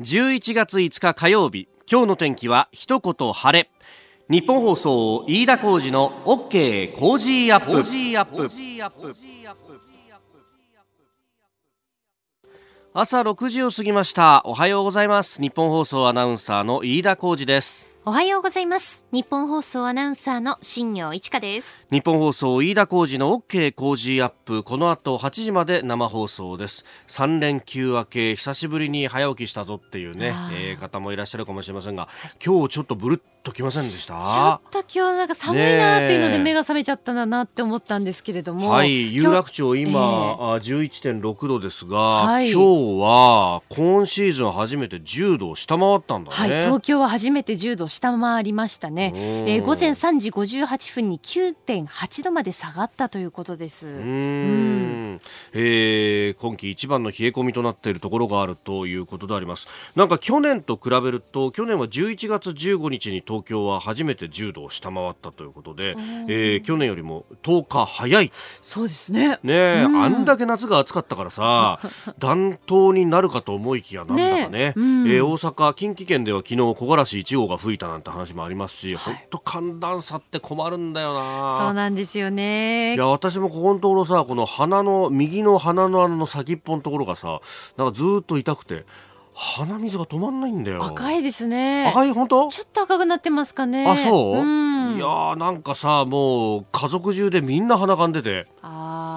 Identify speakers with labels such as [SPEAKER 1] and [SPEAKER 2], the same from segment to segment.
[SPEAKER 1] 11月5日火曜日今日の天気は一言晴れ。ニッポン放送飯田浩司の OK Cozy up。朝6時を過ぎました。おはようございます。ニッポン放送アナウンサーの飯田浩司です
[SPEAKER 2] おはようございます。ニッポン放送アナウンサーの新行市佳です。
[SPEAKER 1] ニッポン放送飯田浩司の OK Cozy up。この後8時まで生放送です。3連休明け久しぶりに早起きしたぞっていうね、えー、方もいらっしゃるかもしれませんが今日ちょっとブルッときませんでした？
[SPEAKER 2] ちょっと今日なんか寒いなっていうので目が覚めちゃったんだなって思ったんですけれども。
[SPEAKER 1] はい有楽町今、えー、11.6度ですが、はい、今日は今シーズン初めて10度を下回ったんだね。
[SPEAKER 2] はい東京は初めて10度下回りましたね、えー、午前3時58分に9.8度まで下がったということです。うん、
[SPEAKER 1] えー、今季一番の冷え込みとなっているところがあるということであります。なんか去年と比べると去年は11月15日に東京は初めて10度を下回ったということで、えー、去年よりも10日早い。
[SPEAKER 2] そうですね。
[SPEAKER 1] ね、うん、あんだけ夏が暑かったからさ 暖冬になるかと思いきやなんだかね。ね、うん、えー、大阪近畿圏では昨日木枯らし1号が吹いたなんて話もありますし本当、はい、寒暖差って困るんだよな。
[SPEAKER 2] そうなんですよね。
[SPEAKER 1] いや私もここのところさこの鼻の右の鼻の穴の先っぽのところがさなんかずっと痛くて鼻水が止まんないんだよ。
[SPEAKER 2] 赤いですね。
[SPEAKER 1] 赤い？本当？
[SPEAKER 2] ちょっと赤くなってますかね。
[SPEAKER 1] あそう、うん、いやなんかさもう家族中でみんな鼻かんでて。
[SPEAKER 2] あ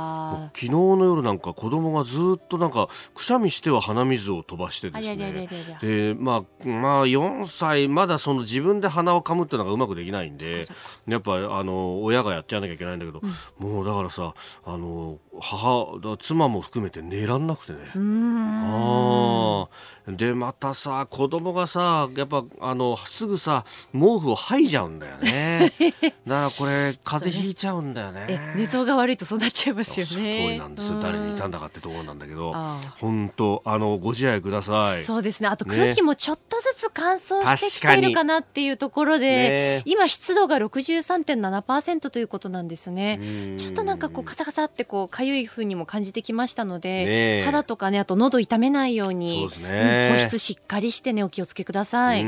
[SPEAKER 1] 昨日の夜なんか子供がずっとなんかくしゃみしては鼻水を飛ばしてですね。でまあまあ4歳まだその自分で鼻をかむっていうのがうまくできないんでやっぱあの親がやってやらなきゃいけないんだけど、うん、もうだからさあの母妻も含めて寝らんなくてね。あでまたさ子供がさやっぱあのすぐさ毛布を吐いちゃうんだよね。だからこれ風邪ひいちゃうんだよね。
[SPEAKER 2] 寝相が悪いとそうなっちゃいますよね通
[SPEAKER 1] りなんですよ。誰にいたんだかってところなんだけど本当あのご自愛ください。
[SPEAKER 2] そうですね。あと空気もちょっとずつ乾燥してきているかなっていうところで、ね、今湿度が63.7%ということなんですね。ちょっとなんかこうカサカサってこうかゆいふうにも感じてきましたので、ね、肌とかねあと喉痛めないようにそうですね、保湿しっかりしてねお気をつけください。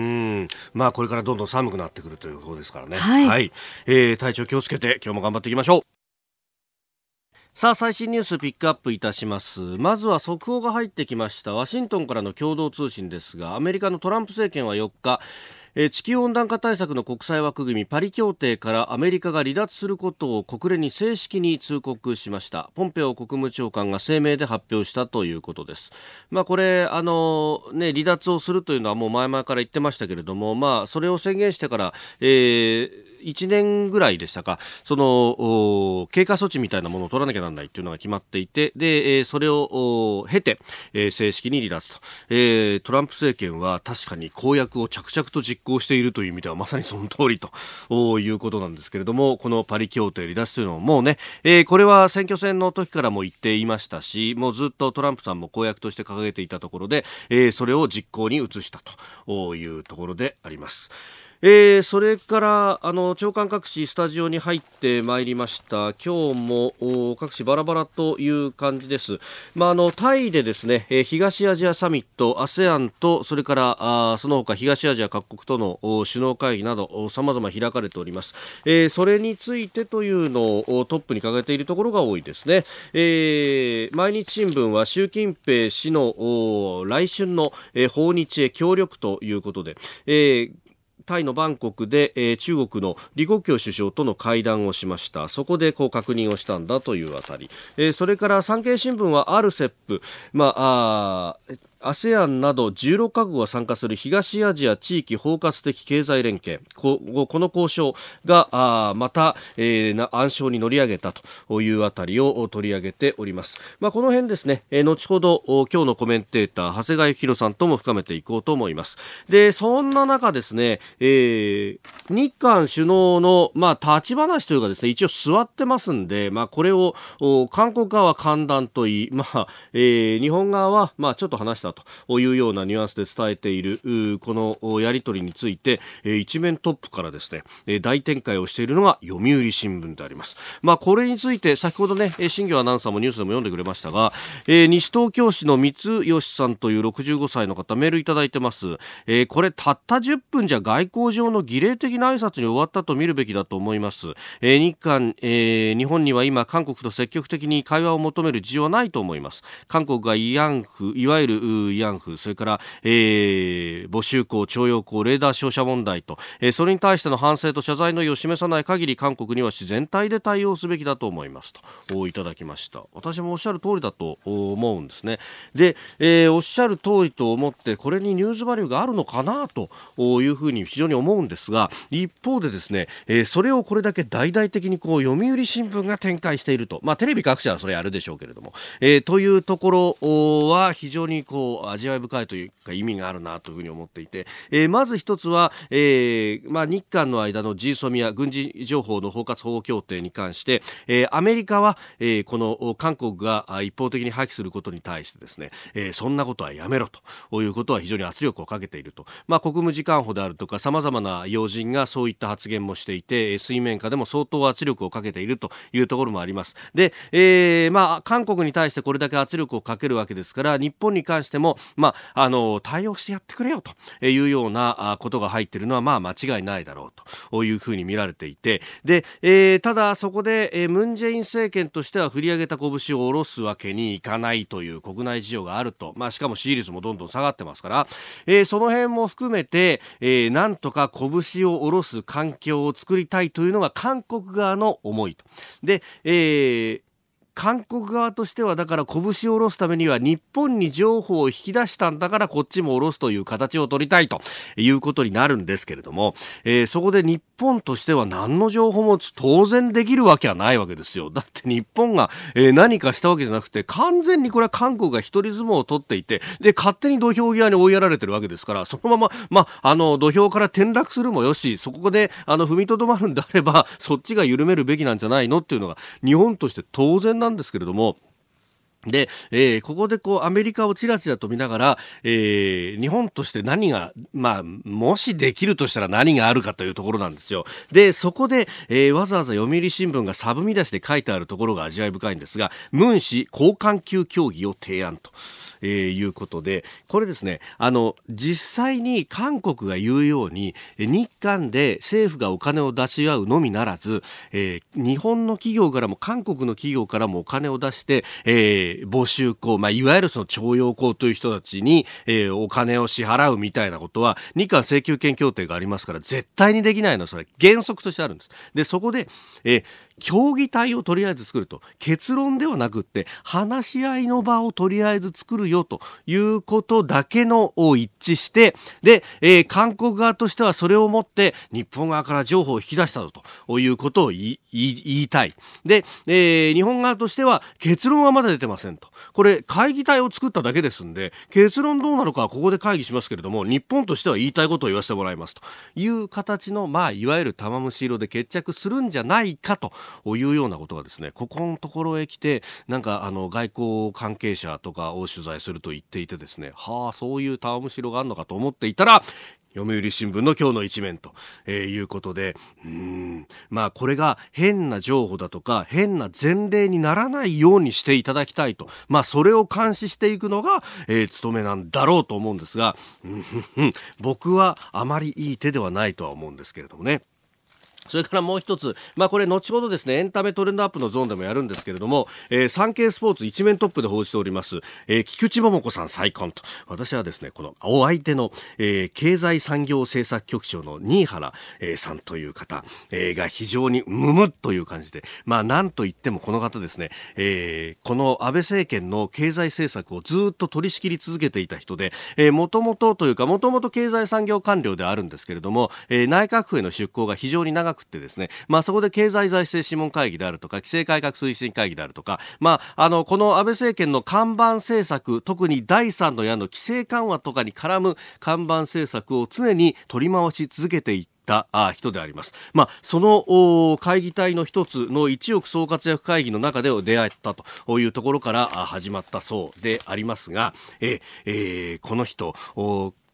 [SPEAKER 1] まあこれからどんどん寒くなってくるということですからね。はい、はい、えー、体調気をつけて今日も頑張っていきましょうさあ最新ニュースピックアップいたします。まずは速報が入ってきました。ワシントンからの共同通信ですがアメリカのトランプ政権は4日地球温暖化対策の国際枠組みパリ協定からアメリカが離脱することを国連に正式に通告しました。ポンペオ国務長官が声明で発表したということです。まあこれあのね離脱をするというのはもう前々から言ってましたけれどもまあそれを宣言してから、えー1年ぐらいでしたか、その、経過措置みたいなものを取らなきゃならないというのが決まっていて、で、それを経て、正式に離脱と。トランプ政権は確かに公約を着々と実行しているという意味ではまさにその通りと いうことなんですけれども、このパリ協定離脱というのももうね、これは選挙戦の時からも言っていましたし、もうずっとトランプさんも公約として掲げていたところで、それを実行に移したというところであります。えー、それからあの長官各紙スタジオに入ってまいりました。今日も各紙バラバラという感じです、まあ、あのタイでですねえ東アジアサミット ASEAN とそれからあその他東アジア各国との首脳会議などさまざま開かれております、えー、それについてというのをトップに掲げているところが多いですね、えー、毎日新聞は習近平氏の来春のえ訪日へ協力ということで、えータイのバンコクで、えー、中国の李克強首相との会談をしました。そこでこう確認をしたんだというあたり、えー、それから産経新聞は RCEP、まあ、あ ASEAN など16カ国が参加する東アジア地域包括的経済連携。ここの交渉があまた、えー、暗礁に乗り上げたというあたりを取り上げております、まあ、この辺ですね、えー、後ほど今日のコメンテーター長谷川幸宏さんとも深めていこうと思います。でそんな中ですね、えー、日韓首脳の、まあ、立ち話というかですね一応座ってますんで、まあ、これを韓国側は歓談といい、まあえー、日本側は、まあ、ちょっと話したというようなニュアンスで伝えているこのやり取りについて、一面トップからですね大展開をしているのが読売新聞であります。まあ、これについて先ほどね新業アナウンサーもニュースでも読んでくれましたが、えー、西東京市の三吉さんという65歳の方メールいただいてます、えー、これたった10分じゃ外交上の儀礼的な挨拶に終わったと見るべきだと思います、えー、日韓、えー、日本には今韓国と積極的に会話を求める事情はないと思います。韓国が慰安婦いわゆる慰安婦それから、えー、募集校徴用工レーダー照射問題と、えー、それに対しての反省と謝罪の意を示さない限り韓国には自然体で対応すべきだと思いますといただきました。私もおっしゃる通りだと思うんですね。で、えー、おっしゃる通りと思ってこれにニュースバリューがあるのかなというふうに非常に思うんですが一方でですね、えー、それをこれだけ大々的にこう読売新聞が展開していると。まあテレビ各社はそれあるでしょうけれども、えー、というところは非常にこう味わい深いというか意味があるなというふうに思っていて、えー、まず一つは、えーまあ、日韓の間の G ソミア軍事情報の包括保護協定に関して、えー、アメリカは、えー、この韓国が一方的に破棄することに対してですね、えー、そんなことはやめろということは非常に圧力をかけていると、まあ、国務次官補であるとかさまざまな要人がそういった発言もしていて水面下でも相当圧力をかけているというところもあります。で、えー、まあ、韓国に対してこれだけ圧力をかけるわけですから日本に関しても、まあ、あの対応してやってくれよというようなことが入っているのはまあ間違いないだろうというふうに見られていて。で、えー、ただそこで、えー、ムン・ジェイン政権としては振り上げた拳を下ろすわけにいかないという国内事情があると、まあ、しかも支持率もどんどん下がってますから、えー、その辺も含めて、えー、なんとか拳を下ろす環境を作りたいというのが韓国側の思いと。で、えー韓国側としてはだから拳を下ろすためには日本に情報を引き出したんだからこっちも下ろすという形を取りたいということになるんですけれども、えー、そこで日本としては何の情報も当然できるわけはないわけですよ。だって日本が、えー、何かしたわけじゃなくて完全にこれは韓国が一人相撲を取っていてで勝手に土俵際に追いやられてるわけですからそのまま、まあ、あの土俵から転落するもよしそこであの踏みとどまるんであればそっちが緩めるべきなんじゃないのっていうのが日本として当然ななんですけれども、で、えー、ここでこうアメリカをちらちらと見ながら、えー、日本として何が、まあ、もしできるとしたら何があるかというところなんですよ。で、そこで、えー、わざわざ読売新聞がサブ見出しで書いてあるところが味わい深いんですが、ムン氏交換級協議を提案と。えー、いうことで、これですね、あの、実際に韓国が言うように、日韓で政府がお金を出し合うのみならず、えー、日本の企業からも韓国の企業からもお金を出して、えー、募集校、まあ、いわゆるその徴用工という人たちに、えー、お金を支払うみたいなことは、日韓請求権協定がありますから、絶対にできないのは、それ原則としてあるんです。で、そこで、えー、協議体をとりあえず作ると結論ではなくって話し合いの場をとりあえず作るよということだけのを一致してで、えー、韓国側としてはそれをもって日本側から情報を引き出したということを言いたい。で、えー、日本側としては結論はまだ出てませんと。これ会議体を作っただけですんで結論どうなのかはここで会議しますけれども日本としては言いたいことを言わせてもらいますと。いう形のまあいわゆる玉虫色で決着するんじゃないかというようなことがですねここのところへ来てなんかあの外交関係者とかを取材すると言っていてですねはあそういうタむしろがあるのかと思っていたら読売新聞の今日の一面と、えー、いうことで、まあこれが変な情報だとか変な前例にならないようにしていただきたいと、まあそれを監視していくのが、えー、務めなんだろうと思うんですが、僕はあまりいい手ではないとは思うんですけれどもね。それからもう一つ、まあ、これ後ほどですねエンタメトレンドアップのゾーンでもやるんですけれども、えー、産経スポーツ一面トップで報じております、えー、菊池桃子さん再婚と私はですねこのお相手の、えー、経済産業政策局長の新原、えー、さんという方、えー、が非常にむむという感じでまあなんといってもこの方ですね、えー、この安倍政権の経済政策をずっと取り仕切り続けていた人でもともとというかもともと経済産業官僚であるんですけれども、えー、内閣府への出向が非常に長くてですね、まあ、そこで経済財政諮問会議であるとか規制改革推進会議であるとか、まあ、あのこの安倍政権の看板政策特に第三の矢の規制緩和とかに絡む看板政策を常に取り回し続けていった人であります。まあ、その会議体の一つの一億総活躍会議の中で出会ったというところから始まったそうでありますが、ええー、この人、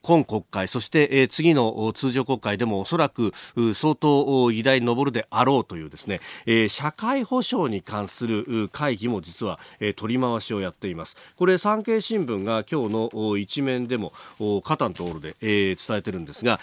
[SPEAKER 1] 今国会、そして、次の通常国会でもおそらく相当議題に上るであろうというですね、社会保障に関する会議も実は、取り回しをやっています。これ産経新聞が今日の一面でもカタンとオールで、伝えてるんですが、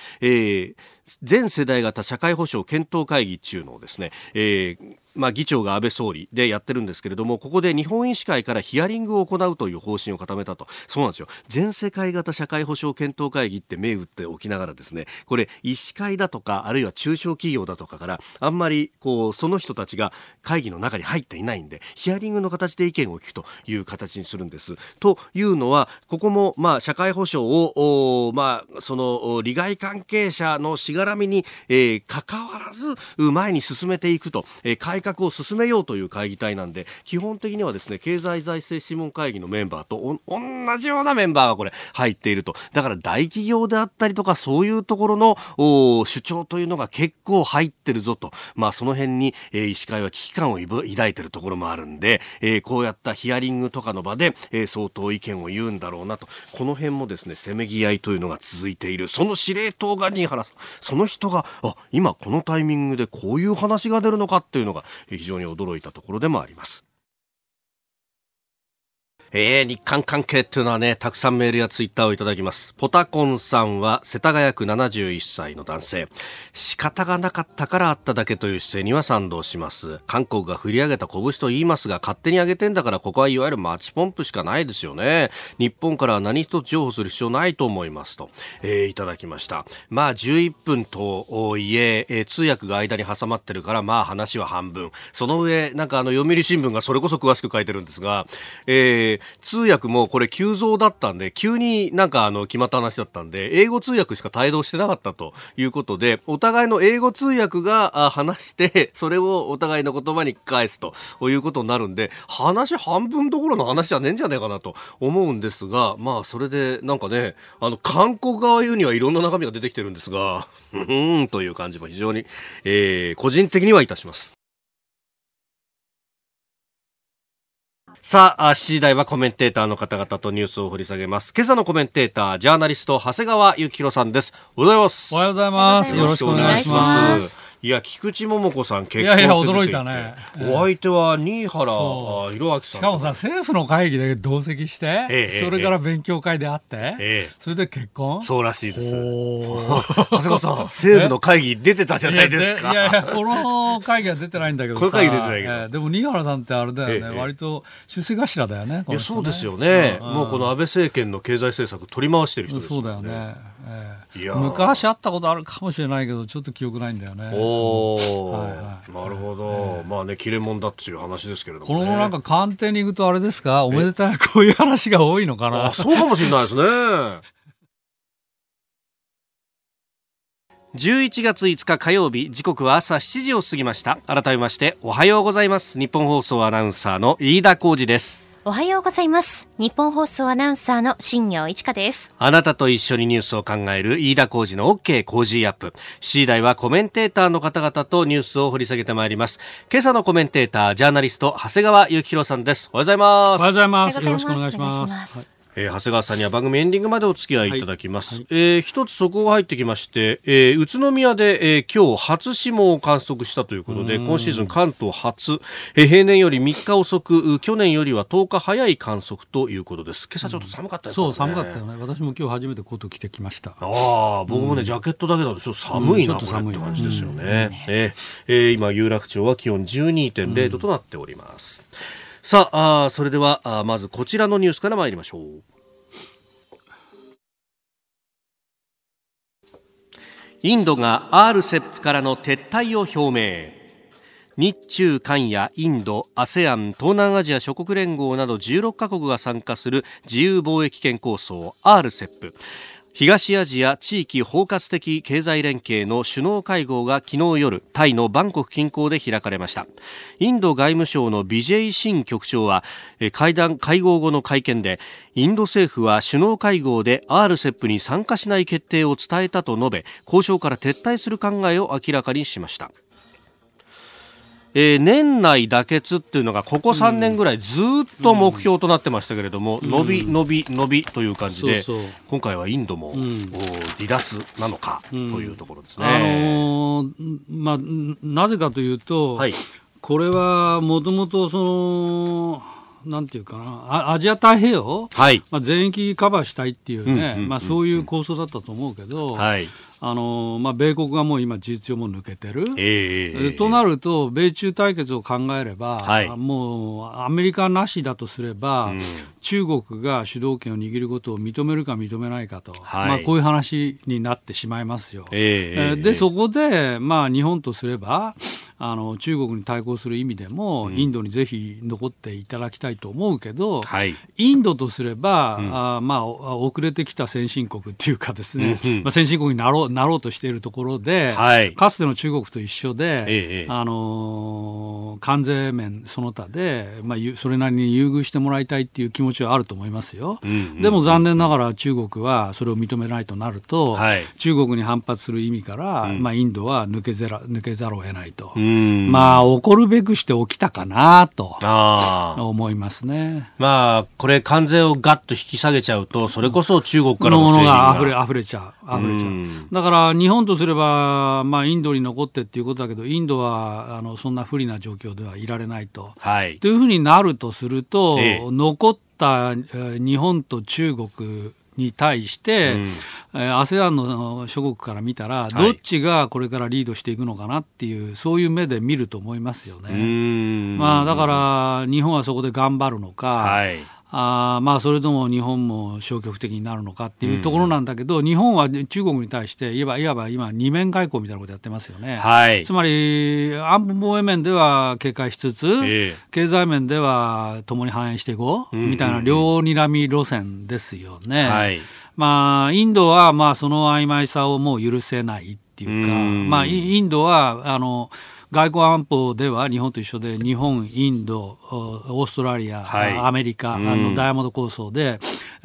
[SPEAKER 1] 全世代型社会保障検討会議中のですね、えーまあ、議長が安倍総理でやってるんですけれどもここで日本医師会からヒアリングを行うという方針を固めたとそうなんですよ全世界型社会保障検討会議って銘打っておきながらですねこれ医師会だとかあるいは中小企業だとかからあんまりこうその人たちが会議の中に入っていないんでヒアリングの形で意見を聞くという形にするんです。というのはここもまあ社会保障をまあその利害関係者のしがらみに、えー、関わらず前に進めていくと、えー、改革を進めようという会議体なんで基本的にはですね経済財政諮問会議のメンバーと同じようなメンバーがこれ入っていると。だから大企業であったりとかそういうところの主張というのが結構入ってるぞと、まあ、その辺に、えー、医師会は危機感を抱いているところもあるんで、えー、こうやったヒアリングとかの場で、えー、相当意見を言うんだろうなと。この辺もですねせめぎ合いというのが続いている。その司令塔が新原さん。その人があ今このタイミングでこういう話が出るのかっていうのが非常に驚いたところでもあります。えー、日韓関係っていうのはね、たくさんメールやツイッターをいただきます。ポタコンさんは世田谷区71歳の男性。仕方がなかったからあっただけという姿勢には賛同します。韓国が振り上げた拳と言いますが、勝手に上げてんだからここはいわゆるマッチポンプしかないですよね。日本からは何一つ譲歩する必要ないと思いますと、えー、いただきました。まあ11分とおいええー、通訳が間に挟まってるから、まあ話は半分。その上、なんかあの読売新聞がそれこそ詳しく書いてるんですが、えー通訳もこれ急増だったんで、急になんかあの決まった話だったんで、英語通訳しか帯同してなかったということで、お互いの英語通訳が話して、それをお互いの言葉に返すということになるんで、話半分どころの話じゃねえんじゃねえかなと思うんですが、まあそれでなんかね、あの韓国側言うにはいろんな中身が出てきてるんですが、うんという感じも非常に、えー、個人的にはいたします。さあ、7時台はコメンテーターの方々とニュースを掘り下げます。今朝のコメンテーター、ジャーナリスト、長谷川幸宏さんです。おはようございます。
[SPEAKER 3] おはようございます。よろしくお願いします。
[SPEAKER 1] いや菊池桃子さん結
[SPEAKER 3] 婚いやいや驚いたね、
[SPEAKER 1] お相手は新原弘明さん
[SPEAKER 3] しかもさ政府の会議で同席して、ええ、それから勉強会であって、え、それで結婚？
[SPEAKER 1] そうらしいです。長谷川さん 政府の会議出てたじゃないですか。
[SPEAKER 3] いやいやこの会議は出てないんだけど
[SPEAKER 1] この会議出てないけど、
[SPEAKER 3] でも新原さんってあれだよね、割と出世頭だよね
[SPEAKER 1] いやそうですよね、もうこの安倍政権の経済政策取り回してる人です
[SPEAKER 3] よね。そうだよね昔会ったことあるかもしれないけどちょっと記憶ないんだよね。
[SPEAKER 1] おはいはい、なるほど、まあね切れ者だっていう話ですけれども、
[SPEAKER 3] ね、このなんか官邸に行くとあれですか？おめでたいこういう話が多いのかな？
[SPEAKER 1] そうかもしれないですね。11月5日火曜日時刻は朝7時を過ぎました。改めましておはようございます。日本放送アナウンサーの飯田浩二です
[SPEAKER 2] おはようございます。日本放送アナウンサーの新業一華です。
[SPEAKER 1] あなたと一緒にニュースを考える飯田浩二の OK 工事アップ。7時台はコメンテーターの方々とニュースを掘り下げてまいります。今朝のコメンテーター、ジャーナリスト、長谷川幸宏さんです。おはようございます。お
[SPEAKER 3] はようございます。よろしくお願いします。
[SPEAKER 1] えー、長谷川さんには番組エンディングまでお付き合いいただきます、はいはい、えー、一つ速報が入ってきまして、えー、宇都宮で、えー、今日初霜を観測したということで今シーズン関東初、えー、平年より3日遅く去年よりは10日早い観測ということです。今朝ちょっと寒かった
[SPEAKER 3] ね、そう寒かったよね。私も今日初めてコート着てきました。
[SPEAKER 1] ああ僕もね、ジャケットだけだとちょっと寒いな、うん、寒いって感じですよね、うん、えー、今有楽町は気温12.0度となっております、うんさああそれではあまずこちらのニュースから参りましょう。インドが RCEP からの撤退を表明。日中韓やインド、ASEAN、東南アジア諸国連合など16カ国が参加する自由貿易圏構想 RCEP 東アジア地域包括的経済連携の首脳会合が昨日夜タイのバンコク近郊で開かれました。インド外務省のビジェイ・シン局長は会談会合後の会見でインド政府は首脳会合で RCEP に参加しない決定を伝えたと述べ交渉から撤退する考えを明らかにしました。えー、年内妥結っていうのがここ3年ぐらいずっと目標となってましたけれども、うん、伸び伸び伸びという感じで、今回はインドも、うん、離脱なのかというところですね。あの
[SPEAKER 3] ー、まあ、なぜかというと、はい、これはもともとそのなんていうかな、アジア太平洋、はい、まあ、全域カバーしたいっていうね、まあ、そういう構想だったと思うけど、はい、あのまあ、米国がもう今、事実上も抜けてる、えー、となると、米中対決を考えれば、はい、もうアメリカなしだとすれば、うん、中国が主導権を握ることを認めるか認めないかと、はい、まあ、こういう話になってしまいますよ。えー、で、そこで、まあ、日本とすれば、あの中国に対抗する意味でも、うん、インドにぜひ残っていただきたいと思うけど、はい、インドとすれば、うん、あまあ、遅れてきた先進国っていうかですね、うん、まあ、先進国になろうなろうとしているところで、はい、かつての中国と一緒で、ええ、あの関税面その他で、まあ、それなりに優遇してもらいたいっていう気持ちはあると思いますよ。でも残念ながら中国はそれを認めないとなると、はい、中国に反発する意味から、まあ、インドは抜けざら抜けざるを得ないと。まあ、起こるべくして起きたかなと思いますね。
[SPEAKER 1] まあ、これ、関税をがっと引き下げちゃうと、それこそ中国からの
[SPEAKER 3] ものが溢れ溢れちゃう、溢れちゃう。だから、日本とすれば、まあ、インドに残ってっていうことだけど、インドはあのそんな不利な状況ではいられないと。はい、というふうになるとすると、ええ、残った日本と中国に対して、うん、ASEAN の諸国から見たら、どっちがこれからリードしていくのかなっていう、そういう目で見ると思いますよね。まあ、だから、日本はそこで頑張るのか、はいあまあそれとも日本も消極的になるのかっていうところなんだけど、うん、日本は中国に対していわいわば今、二面外交みたいなことやってますよね。はい、つまり、安保防衛面では警戒しつつ、えー、経済面では共に反映していこう、みたいな両睨み路線ですよね。はい、まあ、インドはまあその曖昧さをもう許せないっていうか、うん、まあ、インドはあの外交安保では日本と一緒で日本、インド、オーストラリア、はい、アメリカ、あのダイヤモンド構想で、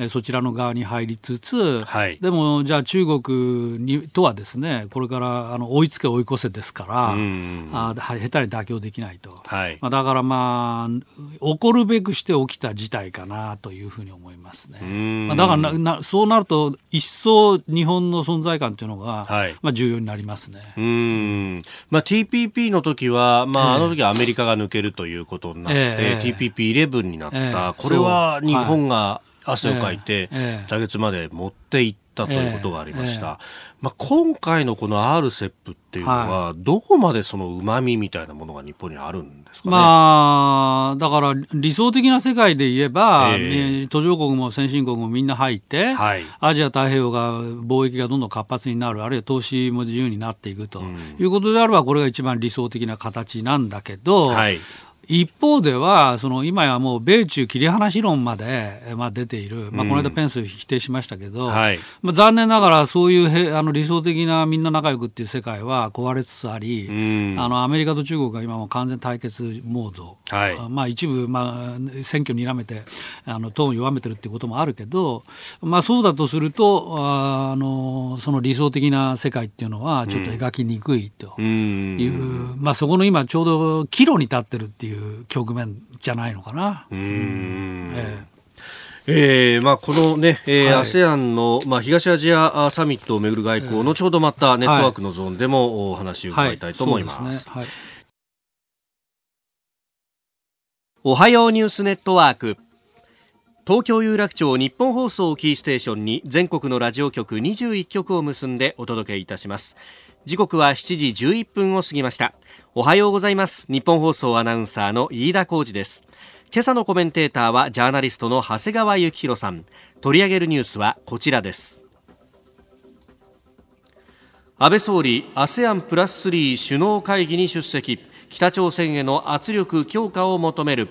[SPEAKER 3] そちらの側に入りつつ、はい、でもじゃあ中国にとはですねこれからあの追いつけ追い越せですから、あ下手に妥協できないと、はい、まあ、だからまあ起こるべくして起きた事態かなというふうに思いますね。まあ、だからなそうなると一層日本の存在感というのが、はい、まあ、重要になりますね。
[SPEAKER 1] うん。まあ、TPP の時は、まあ、あの時はアメリカが抜けるということになって、えー、TPP11 になった、えー、これは日本が、汗をかいて、来月まで持っていったということがありました。まあ、今回のこの RCEP っていうのは、どこまでその旨味みたいなものが日本にあるんですかね？
[SPEAKER 3] まあ、だから理想的な世界で言えば、えー、途上国も先進国もみんな入って、はい、アジア太平洋が貿易がどんどん活発になる、あるいは投資も自由になっていくということであれば、これが一番理想的な形なんだけど、はい一方では、その今やもう米中切り離し論まで、まあ、出ている、まあ、この間、ペンス否定しましたけど、うんはい、まあ、残念ながらそういうへあの理想的なみんな仲良くっていう世界は壊れつつあり、うん、あのアメリカと中国が今も完全対決モード、はい、まあ、一部、まあ、選挙にらめてあのトーンを弱めてるっていうこともあるけど、まあ、そうだとするとあの、その理想的な世界っていうのは、ちょっと描きにくいという、うん、まあ、そこの今、ちょうど岐路に立ってるっていういう局面じゃないのかな。うん、
[SPEAKER 1] えーえーまあ、このね、えーはい、ASEAN の、まあ、東アジアサミットをめぐる外交、えー、後ほどまたネットワークのゾーンでもお話を伺いたいと思います。はい、すねはい、おはようニュースネットワーク。東京有楽町日本放送キーステーションに全国のラジオ局21局を結んでお届けいたします。時刻は7時11分を過ぎました。おはようございます。日本放送アナウンサーの飯田浩二です。今朝のコメンテーターはジャーナリストの長谷川幸宏さん。取り上げるニュースはこちらです。安倍総理 ASEAN プラス3首脳会議に出席。北朝鮮への圧力強化を求める。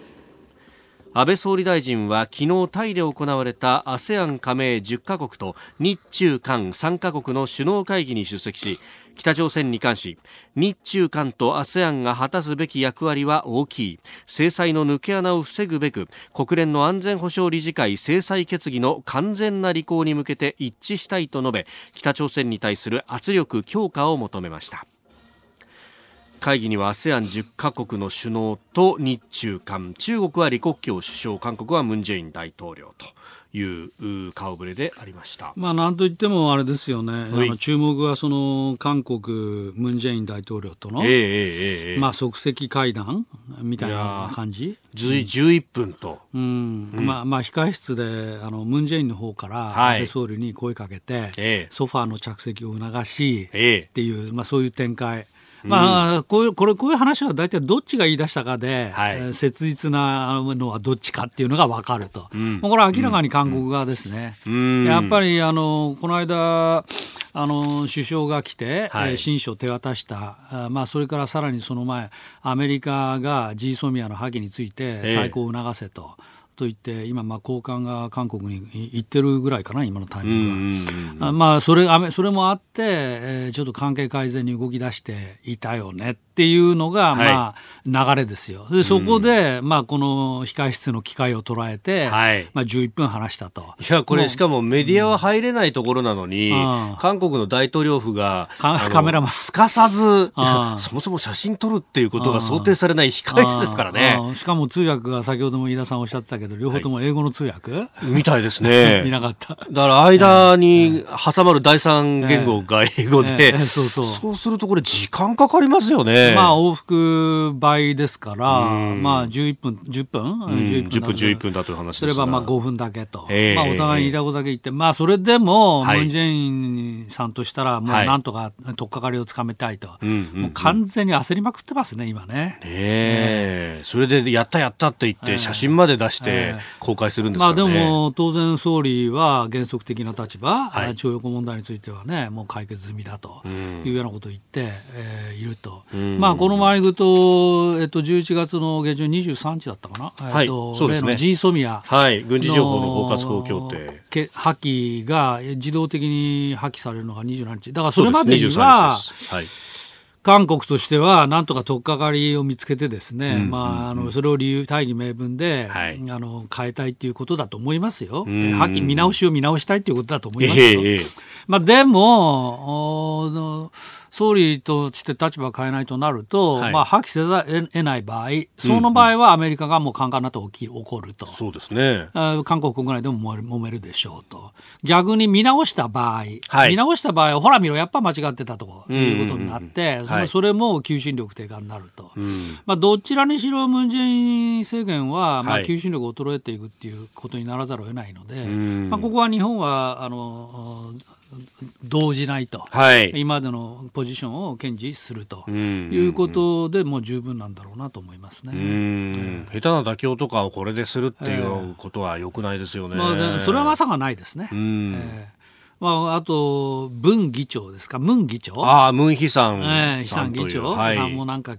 [SPEAKER 1] 安倍総理大臣は昨日タイで行われた ASEAN 加盟10カ国と日中韓3カ国の首脳会議に出席し北朝鮮に関し日中韓と ASEAN が果たすべき役割は大きい。制裁の抜け穴を防ぐべく国連の安全保障理事会制裁決議の完全な履行に向けて一致したいと述べ北朝鮮に対する圧力強化を求めました。会議には ASEAN10 カ国の首脳と日中韓中国は李克強首相韓国はムン・ジェイン大統領と。いう顔ぶれでありました。
[SPEAKER 3] まあ、なんといってもあれですよね、あの注目はその韓国、ムン・ジェイン大統領との、えーえー、まあ、即席会談みたいな感じ
[SPEAKER 1] ？11分と。
[SPEAKER 3] うん。うん、まあ、まあ、控え室で、あの、ムン・ジェインの方から、安倍総理に声かけて、はい、ソファーの着席を促し、っていう、まあ、そういう展開。まあ、こういう、これ、こういう話は大体どっちが言い出したかで、はい、切実なのはどっちかっていうのが分かると。うん、これは明らかに韓国側ですね。うん、やっぱり、あの、この間、あの首相が来て、はい、親書を手渡した、あまあ、それからさらにその前、アメリカが G ソミアの破棄について再考を促せと。ええと言って、今、まあ、高官が韓国に行ってるぐらいかな、今のタイミングは。まあ、それ、それもあって、えー、ちょっと関係改善に動き出していたよねっていうのが、まあ、流れですよ。で、そこで、まあ、この控え室の機会を捉えて、はい、まあ、11分話したと。
[SPEAKER 1] いや、これ、しかもメディアは入れないところなのに、うん、韓国の大統領府が、
[SPEAKER 3] カメラマン。
[SPEAKER 1] すかさず、そもそも写真撮るっていうことが想定されない控え室ですからね。
[SPEAKER 3] しかも通訳が先ほども飯田さんおっしゃってたけど、両方とも英語の通訳、はい、
[SPEAKER 1] みたいですね。
[SPEAKER 3] 見なかった。だ
[SPEAKER 1] から間に挟まる第三言語が英語で。そうするとこれ時間かかりますよね。
[SPEAKER 3] まあ、往復倍ですから、まあ、11分、10分
[SPEAKER 1] ?11 分。10分、11分だという話
[SPEAKER 3] すれば、まあ、5分だけと。まあ、お互いにいたことだけ言って、まあ、それでも、ムン・ジェインさんとしたら、もうなんとか取っかかりをつかめたいと。もう完全に焦りまくってますね、今ね。
[SPEAKER 1] ええ。それで、やったやったって言って、写真まで出して、公開するんですか、
[SPEAKER 3] ね、まあ、でも、当然総理は原則的な立場、はい、徴用工問題についてはね、もう解決済みだというようなことを言って、えー、いると。まあ、この前行くと、えっと、11月の下旬23日だったかな、はい、えっと、そうで G ソミア。
[SPEAKER 1] はい、軍事情報の包括法協定。
[SPEAKER 3] 破棄が自動的に破棄されるのが27日。だからそれまでには、はい。韓国としては、なんとか取っかかりを見つけてですね、うん、まあ、あの、それを理由、大義名分で、はい、あの、変えたいっていうことだと思いますよ。はっきり見直しを見直したいっていうことだと思いますよ。えー、まあ、でも、総理として立場を変えないとなると、はい、まあ、破棄せざるを得ない場合、その場合はアメリカがもうカンカンなと起き起こると。
[SPEAKER 1] そうですね。
[SPEAKER 3] 韓国国内でも揉めるでしょうと。逆に見直した場合、はい、見直した場合、ほら見ろ、やっぱ間違ってたということになって、そそれも求心力低下になると。まあ、どちらにしろムン・ジェイン政権は、まあ、求心力を衰えていくっていうことにならざるを得ないので、まあ、ここは日本は、あの、動じないと、はい、今までのポジションを堅持すると。いうことでもう十分なんだろうなと思いますね、え
[SPEAKER 1] ー、下手な妥協とかをこれでするっていうことはよくないですよね、ま
[SPEAKER 3] あ、それはまさかないですね。えーまあ、あと、文議長ですか、ムン議長？
[SPEAKER 1] ああ、ムンヒさん。
[SPEAKER 3] ええ、ヒさん議長、はい、さんもなんか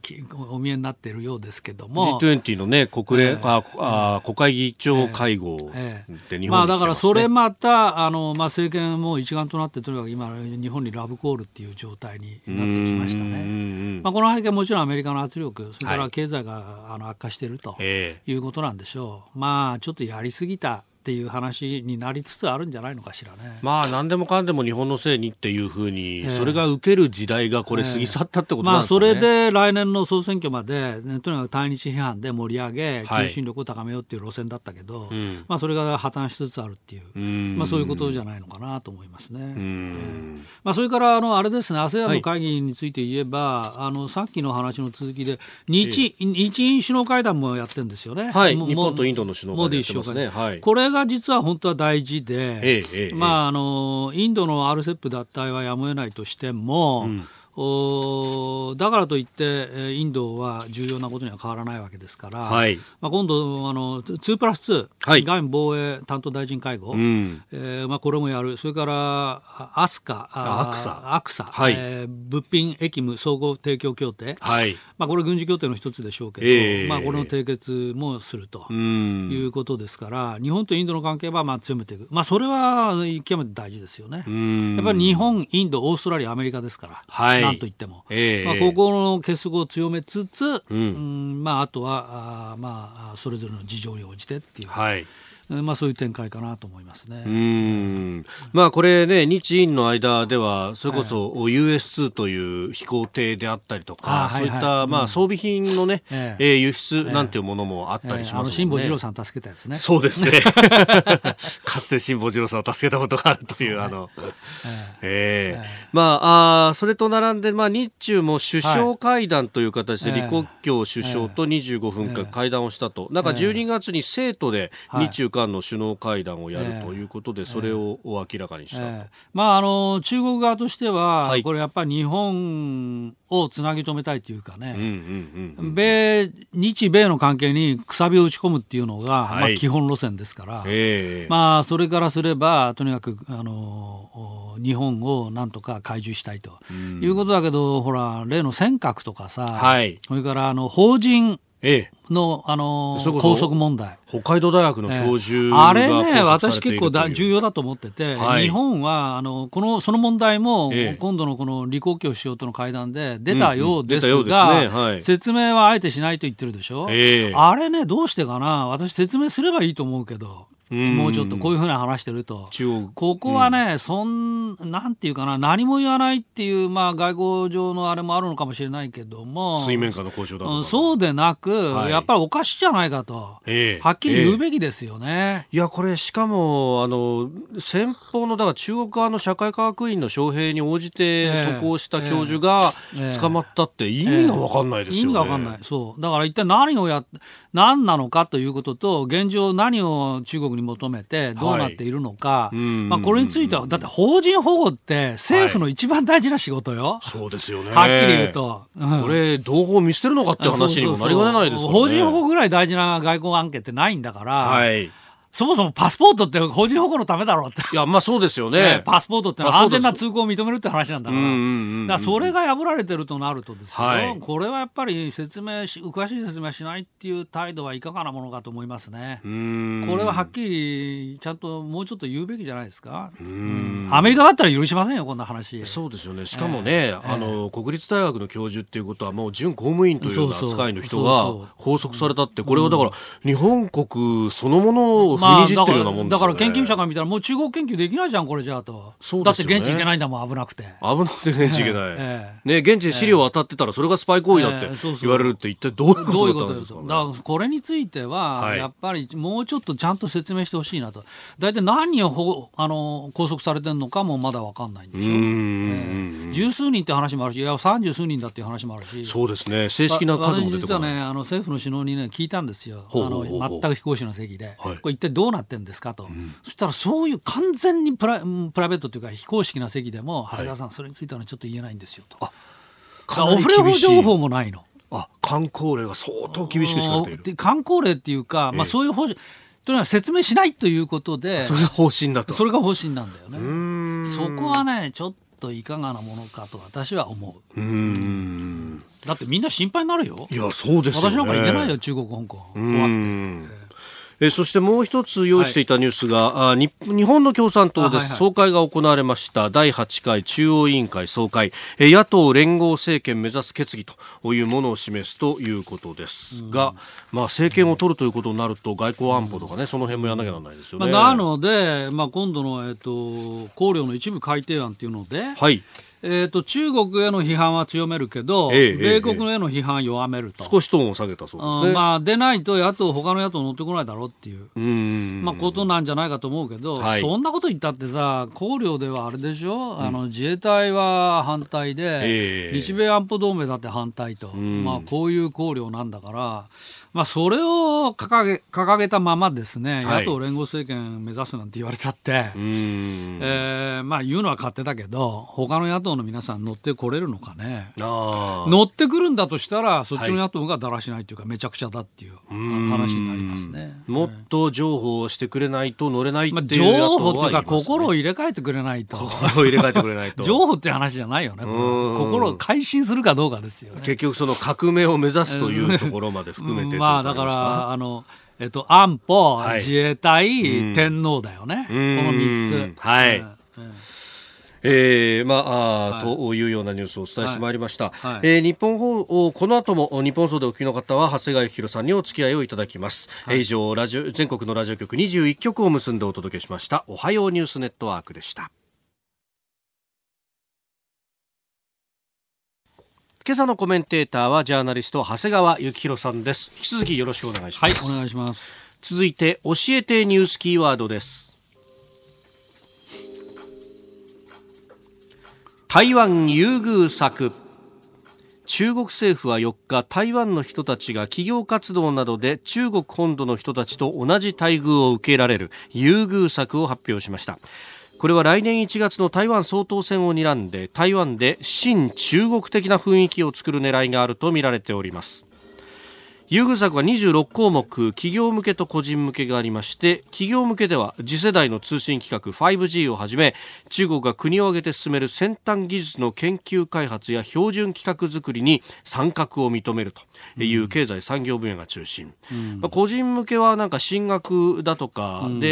[SPEAKER 3] お見えになっているようですけども。
[SPEAKER 1] G20 のね、国連、えー、ああ国会議長会合で日本に、ね、まあ、
[SPEAKER 3] だからそれまた、あの、まあ、政権も一丸となって、とにかく今、日本にラブコールっていう状態になってきましたね。まあ、この背景はもちろんアメリカの圧力、それから経済が、あの悪化しているということなんでしょう。まあ、ちょっとやりすぎた。っていう話になりつつあるんじゃないのかしらね。
[SPEAKER 1] まあ何でもかんでも日本のせいにっていうふうに、えー、それが受ける時代がこれ過ぎ去ったってことなんですか、ね。
[SPEAKER 3] えー、まあそれで来年の総選挙まで、ね、とにかく対日批判で盛り上げ、求心力を高めようっていう路線だったけど、はい、まあそれが破綻しつつあるっていう、うまあそういうことじゃないのかなと思いますね。えー、まあそれからあのあれですね、ASEAN の会議について言えば、はい、あのさっきの話の続きで日、えー、日印首脳会談もやってるんですよね。
[SPEAKER 1] はい、日本とインドの首脳会談やってますね。
[SPEAKER 3] はい、これが実は本当は大事で、ええまあ、あのインドの RCEP 脱退はやむを得ないとしても、うん。おだからといってインドは重要なことには変わらないわけですから、はい、まあ、今度あの2プラス2、はい、外務防衛担当大臣会合、うん、えー、まあ、これもやる。それからアスカ
[SPEAKER 1] アクサ。
[SPEAKER 3] アクサ、はい、えー、物品役務総合提供協定、はい。まあ、これ軍事協定の一つでしょうけど、えー、まあ、これの締結もするということですから、日本とインドの関係はまあ強めていく、まあ、それは極めて大事ですよね。やっぱり日本、インド、オーストラリア、アメリカですから、はい、なんといっても、えー、まあ、ここの結束を強めつつ、うん、まあ、あとはあ、まあ、それぞれの事情に応じてっていう。はいまあ、そういう展開かなと思いますね。うん。
[SPEAKER 1] まあ、これね、日印の間では、それこそ US2 という飛行艇であったりとか、そういった、まあ、装備品のね、ええ。輸出なんていうものもあったりします、ね、あの
[SPEAKER 3] 辛坊二郎さん助けたやつね。
[SPEAKER 1] そうですね。かつて辛坊二郎さんを助けたことがあるという、あの、ええ。まあ、あそれと並んで、まあ、日中も首相会談という形で、李克強首相と25分間会談をしたと。なんか12月に生徒で日中間の首脳会談をやるということで、それを明らかにした、えー、
[SPEAKER 3] まあ、あの中国側としては、はい、これやっぱり日本をつなぎ止めたいというかね、米日米の関係にくさびを打ち込むっていうのが、はい、まあ、基本路線ですから、えー、まあ、それからすればとにかくあの日本をなんとか懐柔したいと。いうことだけど、ほら例の尖閣とかさ、はい、それからあの法人の、あのー、高速問題。
[SPEAKER 1] 北海道大学の教授、え
[SPEAKER 3] ー、あれね、私結構だ重要だと思ってて、はい、日本は、あの、この、その問題も、えー、今度のこの李克強首相との会談で出たようですが、うんうん。ね。はい、説明はあえてしないと言ってるでしょ？えー、あれね、どうしてかな？私説明すればいいと思うけど。もうちょっとこういうふうに話してると、ここはね、うん、そんなんていうかな、何も言わないっていう、まあ、外交上のあれもあるのかもしれないけども、
[SPEAKER 1] 水面下の交渉だと
[SPEAKER 3] そうでなく、はい、やっぱりおかしいじゃないかと、えー、はっきり言うべきですよね。
[SPEAKER 1] えー、いや、これ、しかも、あの先方のだから中国側の社会科学院の招聘に応じて渡航した教授が捕まったって、意味が分かんないですよね、意味が分かんない、
[SPEAKER 3] そう。だから一体何をや、何なのかということと、現状、何を中国に求めてどうなっているのか、はい、まあ、これについては、だって法人保護って政府の一番大事な仕事よ。はい、
[SPEAKER 1] そうですよね。
[SPEAKER 3] はっきり言うと。
[SPEAKER 1] うん、これ、同胞を見捨てるのかって話にもなりかねないですね。
[SPEAKER 3] 法人保護ぐらい大事な外交案件ってないんだから、はいそもそもパスポートって個人保護のためだろうって。
[SPEAKER 1] いや、まあそうですよね。
[SPEAKER 3] パスポートってのは安全な通行を認めるって話なんだから。だからそれが破られてるとなるとですよ、はい、これはやっぱり説明し、詳しい説明しないっていう態度はいかがなものかと思いますね。これははっきりちゃんともうちょっと言うべきじゃないですか。アメリカだったら許しませんよ、こんな話。
[SPEAKER 1] そうですよね。しかもね、えー、あの、国立大学の教授っていうことはもう準公務員というような扱いの人が拘束されたって、これはだから日本国そのものを踏みにじってるようなもん
[SPEAKER 3] だから研究者から見たら、もう中国研究できないじゃん、これじゃあと。そうだって現地行けないんだもん、危なくて。
[SPEAKER 1] 危なくて現地行けない。えー、ね、現地で資料当たってたら、それがスパイ行為だって言われるって、一体どういうことですか、ね、
[SPEAKER 3] だからこれについては、やっぱりもうちょっとちゃんと説明してほしいなと。大体何をあの拘束されてるのかもまだ分かんないんでしょ。う、えー、十数人って話もあるし、いや、三十数人だっていう話もあるし。
[SPEAKER 1] そうですね、正式な数も出て
[SPEAKER 3] 実はね、あの政府の首脳にね、聞いたんですよ。あの全く非公式の席で、はい、これ一体どうなってんですかと。うんそしたらそういう完全にプラプライベートというか非公式な席でも、長谷川さん、それについてはちょっと言えないんですよと。オフレコ情報もないの。
[SPEAKER 1] あ観光令が相当厳しくしかれている。
[SPEAKER 3] 観光令っていうか、まあ、そういう方針、というのは説明しないということで、
[SPEAKER 1] それが方針だと。
[SPEAKER 3] それが方針なんだよね。そこはね、ちょっといかがなものかと私は思う。うんだってみんな心配になるよ。
[SPEAKER 1] いや、そうですよ、
[SPEAKER 3] ね、私なんか行けないよ、中国、香港。怖くて。
[SPEAKER 1] えそしてもう一つ用意していたニュースが、はい、あ日本の共産党です、はいはい、総会が行われました。第8回中央委員会総会、え野党連合政権目指す決議というものを示すということですが、まあ、政権を取るということになると外交安保とかね、その辺もやらなきゃならないですよね。
[SPEAKER 3] まあ、なので、まあ、今度の、えっと、考慮の一部改定案というので、はいえーと、中国への批判は強めるけど、え米国への批判は弱めると、
[SPEAKER 1] 少しトーンを下げたそうですね、
[SPEAKER 3] まあ、出ないと野党、他の野党乗ってこないだろうっていうまあ、ことなんじゃないかと思うけど、はい、そんなこと言ったってさ、考慮ではあれでしょ、うん、あの自衛隊は反対で、日米安保同盟だって反対と、まあ、こういう考慮なんだから、まあ、それを掲げ掲げたままですね、はい、野党連合政権目指すなんて言われたって、えー、まあ、言うのは勝手だけど、他の野党党の皆さん乗ってこれるのかね。乗ってくるんだとしたらそっちの野党がだらしないというか、めちゃくちゃだっていう話になりますね。
[SPEAKER 1] もっと譲歩をしてくれないと乗れないって
[SPEAKER 3] いう、まあ、譲歩っていうか心を入れ替えてくれないと。
[SPEAKER 1] 心を入れ替えてくれないと。
[SPEAKER 3] 譲歩って話じゃないよね心を改心するかどうかですよね。
[SPEAKER 1] 結局その革命を目指すというところまで含めて
[SPEAKER 3] まあだからあのえっと、安保、はい、自衛隊、天皇だよね、この3つ。
[SPEAKER 1] はい、えー、まあ、はい、というようなニュースをお伝えしてまいりました。はい、えー、日本放この後も日本放送でお聞きの方は長谷川幸宏さんにお付き合いをいただきます。はい、以上ラジオ全国のラジオ局21局を結んでお届けしました。おはようニュースネットワークでした。今朝のコメンテーターはジャーナリスト長谷川幸宏さんです。引き続きよろしくお願いします。
[SPEAKER 3] はいお願いします。
[SPEAKER 1] 続いて教えてニュースキーワードです台湾優遇策。中国政府は4日台湾の人たちが企業活動などで中国本土の人たちと同じ待遇を受けられる優遇策を発表しました。これは来年1月の台湾総統選を睨んで台湾で新中国的な雰囲気を作る狙いがあるとみられております。優遇策は26項目企業向けと個人向けがありまして企業向けでは次世代の通信規格 5G をはじめ中国が国を挙げて進める先端技術の研究開発や標準規格作りに参画を認めるという経済産業分野が中心、うん、まあ、個人向けはなんか進学だとかで、うん、え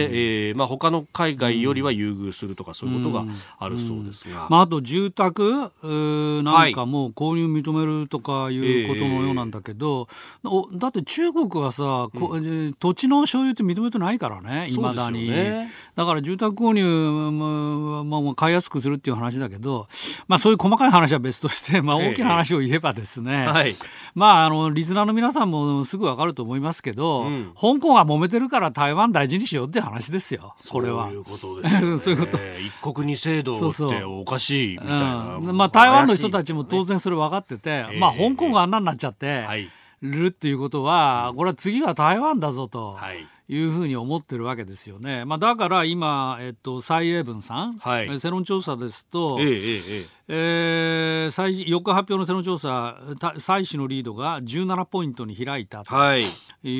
[SPEAKER 1] ー、まあ、他の海外よりは優遇するとかそういうことがあるそうですが、うん、
[SPEAKER 3] まあ、あと住宅なんかも購入認めるとかいうことのようなんだけど、はいだって中国はさ、うん、土地の所有って認めてないからね、いまだに、ね、だから住宅購入も、まあ、買いやすくするっていう話だけど、まあ、そういう細かい話は別として、まあ、大きな話を言えばですね、はい、まあ、あのリスナーの皆さんもすぐ分かると思いますけど、うん、香港が揉めてるから台湾大事にしようって話ですよ、これは。
[SPEAKER 1] そういうことですね。そういうこと。一国二制度っておかしいみたいな、
[SPEAKER 3] うん、まあ、台湾の人たちも当然それ分かってて、まあ、香港があんなになっちゃって。はいるっていうことは、これは次は台湾だぞと。はいいうふうに思ってるわけですよね。まあ、だから今、えっと、蔡英文さん、はい、世論調査ですと、ええええー、4日発表の世論調査、蔡氏のリードが17ポイントに開いたとい。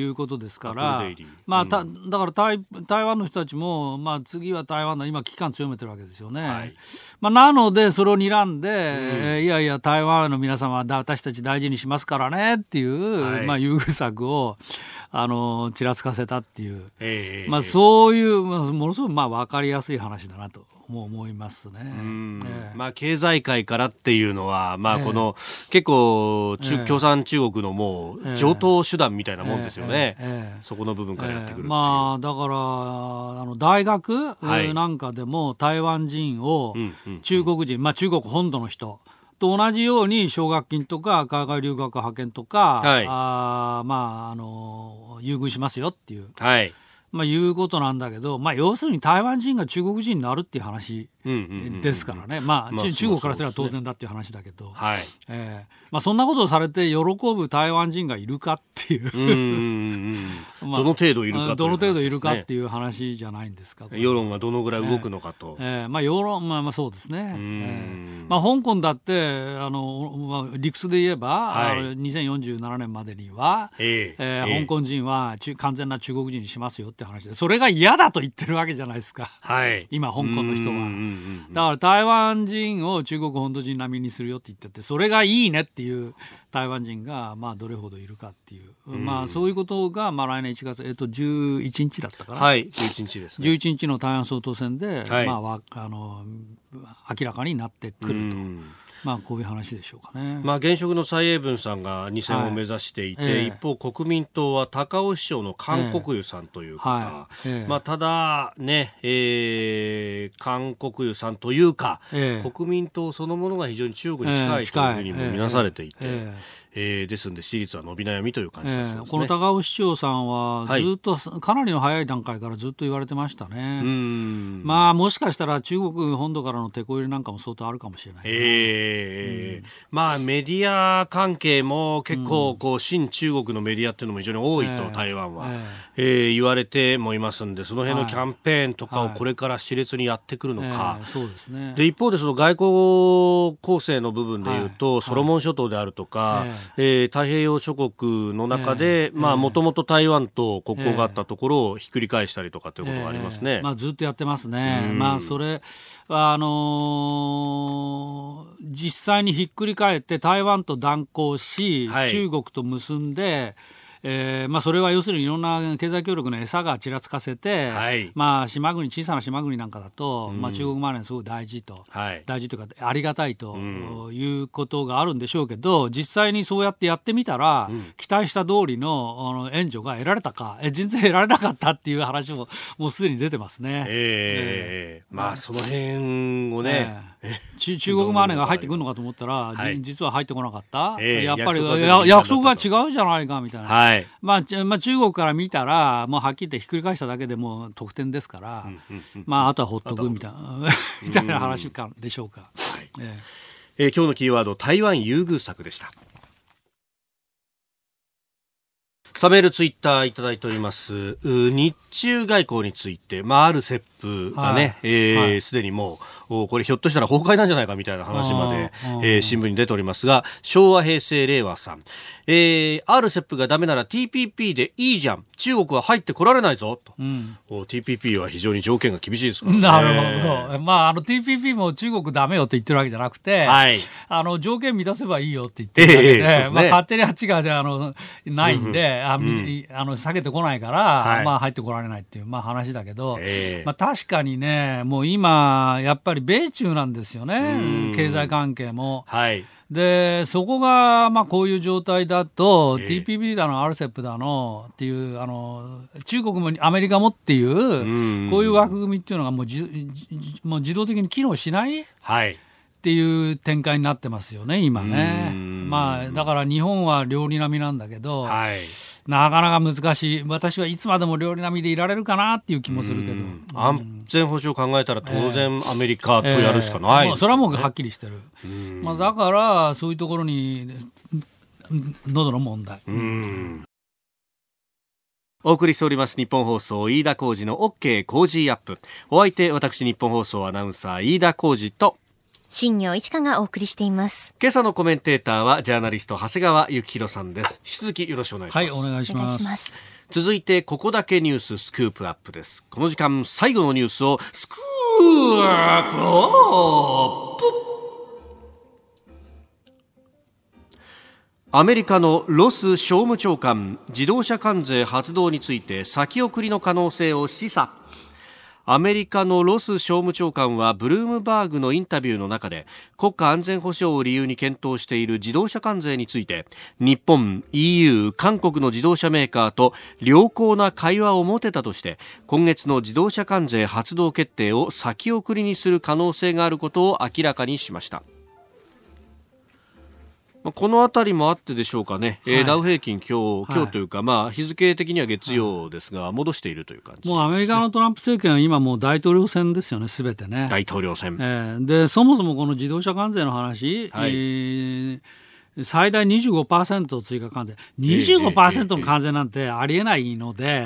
[SPEAKER 3] うことですから、はい、まあ、ただから台台湾の人たちも、まあ、次は台湾の今、危機感強めてるわけですよね。はい、まあ、なので、それを睨んで、うん、えー、いやいや、台湾の皆様は私たち大事にしますからねっていう、はい、まあ、優遇策をあのちらつかせたっていう、えー、まあ、そういう、まあ、ものすごくまあ分かりやすい話だなと。も思いますね、
[SPEAKER 1] えー、まあ、経済界からっていうのは、まあ、この、えー、結構、えー、共産中国のもう上等手段みたいなもんですよね、そこの部分からやってくる
[SPEAKER 3] まあ、だからあの大学なんかでも台湾人を中国人、まあ、中国本土の人と同じように奨学金とか海外留学派遣とか、はい、あまああの優遇しますよっていう、はい、まあ、いうことなんだけど、まあ、要するに台湾人が中国人になるっていう話ですからね、まあ、中国からすれば当然だっていう話だけど、はい。えーまあ、そんなことをされて喜ぶ台湾人がいるかっていう。
[SPEAKER 1] まあ、どの程度いるか
[SPEAKER 3] どの程度いるかっていう話じゃないんですか、
[SPEAKER 1] 世論がどのぐらい動くのかと、
[SPEAKER 3] えー。えーまあ、世論、まあ、まあそうですね、えー。まあ、香港だってあの、まあ、理屈で言えば、はい、2047年までには、えーえー、香港人は完全な中国人にしますよって話でそれが嫌だと言ってるわけじゃないですか、はい、今香港の人は。だから台湾人を中国本土人並みにするよって言っててそれがいいねっていう台湾人がまあどれほどいるかっていう、うん、まあそういうことがまあ来年1月、えっと、11日だったかな、
[SPEAKER 1] はい、11日ですね。
[SPEAKER 3] 11日の台湾総統選で、はい、まあ、あの明らかになってくると。まあ、こういう話でしょうかね。
[SPEAKER 1] まあ、現職の蔡英文さんが2選を目指していて、はいえ。一方、国民党は高尾市長の韓国瑜さんという方、えはい。え、まあ、ただね、えー、韓国瑜さんというか、国民党そのものが非常に中国に近いというふうにも見なされていて。えー、ですので支持率は伸び悩みという感じです、ね。えー、
[SPEAKER 3] この高尾市長さんはずっと、はい、かなりの早い段階からずっと言われてましたね。まあもしかしたら中国本土からの手こ入れなんかも相当あるかもしれない、
[SPEAKER 1] ええー、うん、まあメディア関係も結構こう、新中国のメディアっていうのも非常に多いと、台湾は、えー、えー、言われてもいますんでその辺のキャンペーンとかをこれから熾烈にやってくるのか、
[SPEAKER 3] そうですね。
[SPEAKER 1] で一方でその外交構成の部分でいうと、ソロモン諸島であるとか、ええー、太平洋諸国の中でもともと台湾と国交があったところをひっくり返したりとかということがありますね、
[SPEAKER 3] まあ、ずっとやってますね。まあそれあのー、実際にひっくり返って台湾と断交し、はい、中国と結んで、えーまあ、それは要するにいろんな経済協力の餌がちらつかせて、はい、まあ、島国小さな島国なんかだと、うん、まあ、中国マネーすごい大事と、はい、大事というかありがたいということがあるんでしょうけど実際にそうやってやってみたら、うん、期待した通りのあの援助が得られたかえ全然得られなかったっていう話ももうすでに出てますね。
[SPEAKER 1] えー、えー、まあその辺をね、
[SPEAKER 3] えー中国マネーが入ってくるのかと思ったら、はい、実は入ってこなかった、えー、やっぱり約束が違うじゃないかみたいな、はい、まあ、まあ中国から見たらもうはっきり言ってひっくり返しただけでも得点ですから、まあ、あとはほっとくみたいな みたいな話かでしょうか、はい。
[SPEAKER 1] えーえー、今日のキーワード台湾優遇策でした。サメールツイッターいただいております。日中外交について、まあ、ある切符がね、す、はい、で、えーはい、にもう、これひょっとしたら崩壊なんじゃないかみたいな話まで、えー、新聞に出ておりますが、昭和、平成、令和さん。えー、RCEP がダメなら TPP でいいじゃん。中国は入ってこられないぞ。と。うん、TPP は非常に条件が厳しいですからね。
[SPEAKER 3] なるほど。まあ、あの TPP も中国ダメよって言ってるわけじゃなくて、はい。あの、条件満たせばいいよって言ってるわけで、えー、ね、まあ、勝手にあっちがじゃあ、の、ないんで、うん、あ、うん、あの、下げてこないから、はい、まあ、入ってこられないっていう、まあ話だけど、えー、まあ確かにね、もう今、やっぱり米中なんですよね。経済関係も。はい。で、そこが、まあ、こういう状態だと、えー、TPP だの、RCEP だのっていう、あの、中国もアメリカもっていう、うこういう枠組みっていうのがもうじもう自動的に機能しない、はい、っていう展開になってますよね、今ね。まあ、だから日本は両利並みなんだけど、はいなかなか難しい。私はいつまでも料理並みでいられるかなっていう気もするけど。
[SPEAKER 1] 安全保障考えたら当然アメリカとやるしかない、ねえーまあ、
[SPEAKER 3] それはもうはっきりしてる。まあ、だからそういうところに喉の問題。
[SPEAKER 1] お送りしております日本放送飯田浩二の OK 工事アップ。お相手私日本放送アナウンサー飯田浩二と
[SPEAKER 2] 新業一華がお送りしています。
[SPEAKER 1] 今朝のコメンテーターはジャーナリスト長谷川幸宏さんです。引き続きよろしくお願いします。
[SPEAKER 3] はいお願いします。
[SPEAKER 1] 続いてここだけニューススクープアップです。この時間最後のニュースをスクープアップ。アメリカのロス商務長官自動車関税発動について先送りの可能性を示唆アメリカのロス商務長官はブルームバーグのインタビューの中で国家安全保障を理由に検討している自動車関税について日本、EU、韓国の自動車メーカーと良好な会話を持てたとして今月の自動車関税発動決定を先送りにする可能性があることを明らかにしました。まあ、このあたりもあってでしょうかね、はい、えー、ダウ平均今日、今日というか、まあ、日付的には月曜ですが、戻しているという感じ、
[SPEAKER 3] もうアメリカのトランプ政権は今もう大統領選ですよね、すべてね。
[SPEAKER 1] 大統領選。
[SPEAKER 3] えー、で、そもそもこの自動車関税の話、はい、えー最大25%追加関税、25%の関税なんてありえないので、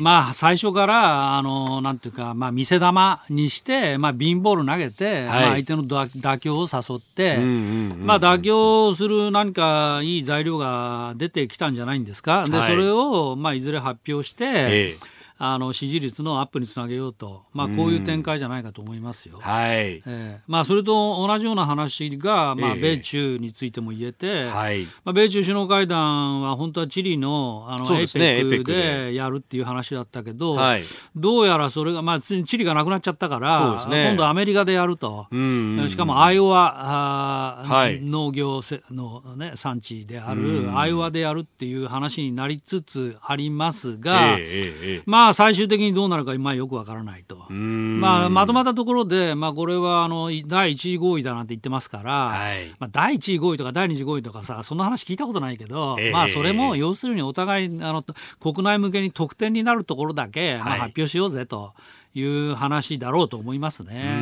[SPEAKER 3] まあ、最初から、あの、なんていうか、まあ、見せ玉にして、まあ、ビンボール投げて、まあ、相手の妥協を誘って、まあ、妥協する何かいい材料が出てきたんじゃないんですか。で、それを、まあ、いずれ発表して、あの支持率のアップにつなげようと、まあ、こういう展開じゃないかと思いますよ。はい。えーまあ、それと同じような話が、まあ、米中についても言えて、えー、はい。まあ、米中首脳会談は本当はチリのあの、ね、APEC でやるっていう話だったけど、はい、どうやらそれが、まあ、チリがなくなっちゃったから、ね、今度アメリカでやると、うんうん、しかもアイオワあ、はい、農業の、ね、産地であるアイオワでやるっていう話になりつつありますが、えー、まああ、最終的にどうなるか、まあ、よくわからないと、まあ、まとまったところで、まあ、これはあの第1位合意だなんて言ってますから、はい、まあ、第1位合意とか第2次合意とかさ、そんな話聞いたことないけど、えー、まあ、それも要するにお互いあの国内向けに得点になるところだけ、まあ、発表しようぜという話だろうと思いますね。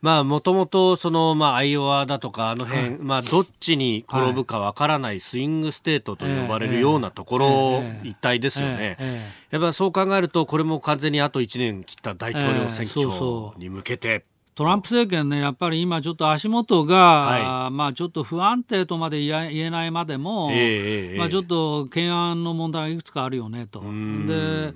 [SPEAKER 1] まあ、もともと、その、まあ、アイオワだとか、あの辺、はい、まあ、どっちに転ぶかわからないスイングステートと呼ばれるようなところ一帯ですよね。やっぱそう考えると、これも完全にあと1年切った大統領選挙に向けて、
[SPEAKER 3] トランプ政権ね、やっぱり今ちょっと足元が、はい、まあちょっと不安定とまで言えないまでも、えー、まあちょっと懸案の問題がいくつかあるよねと。で、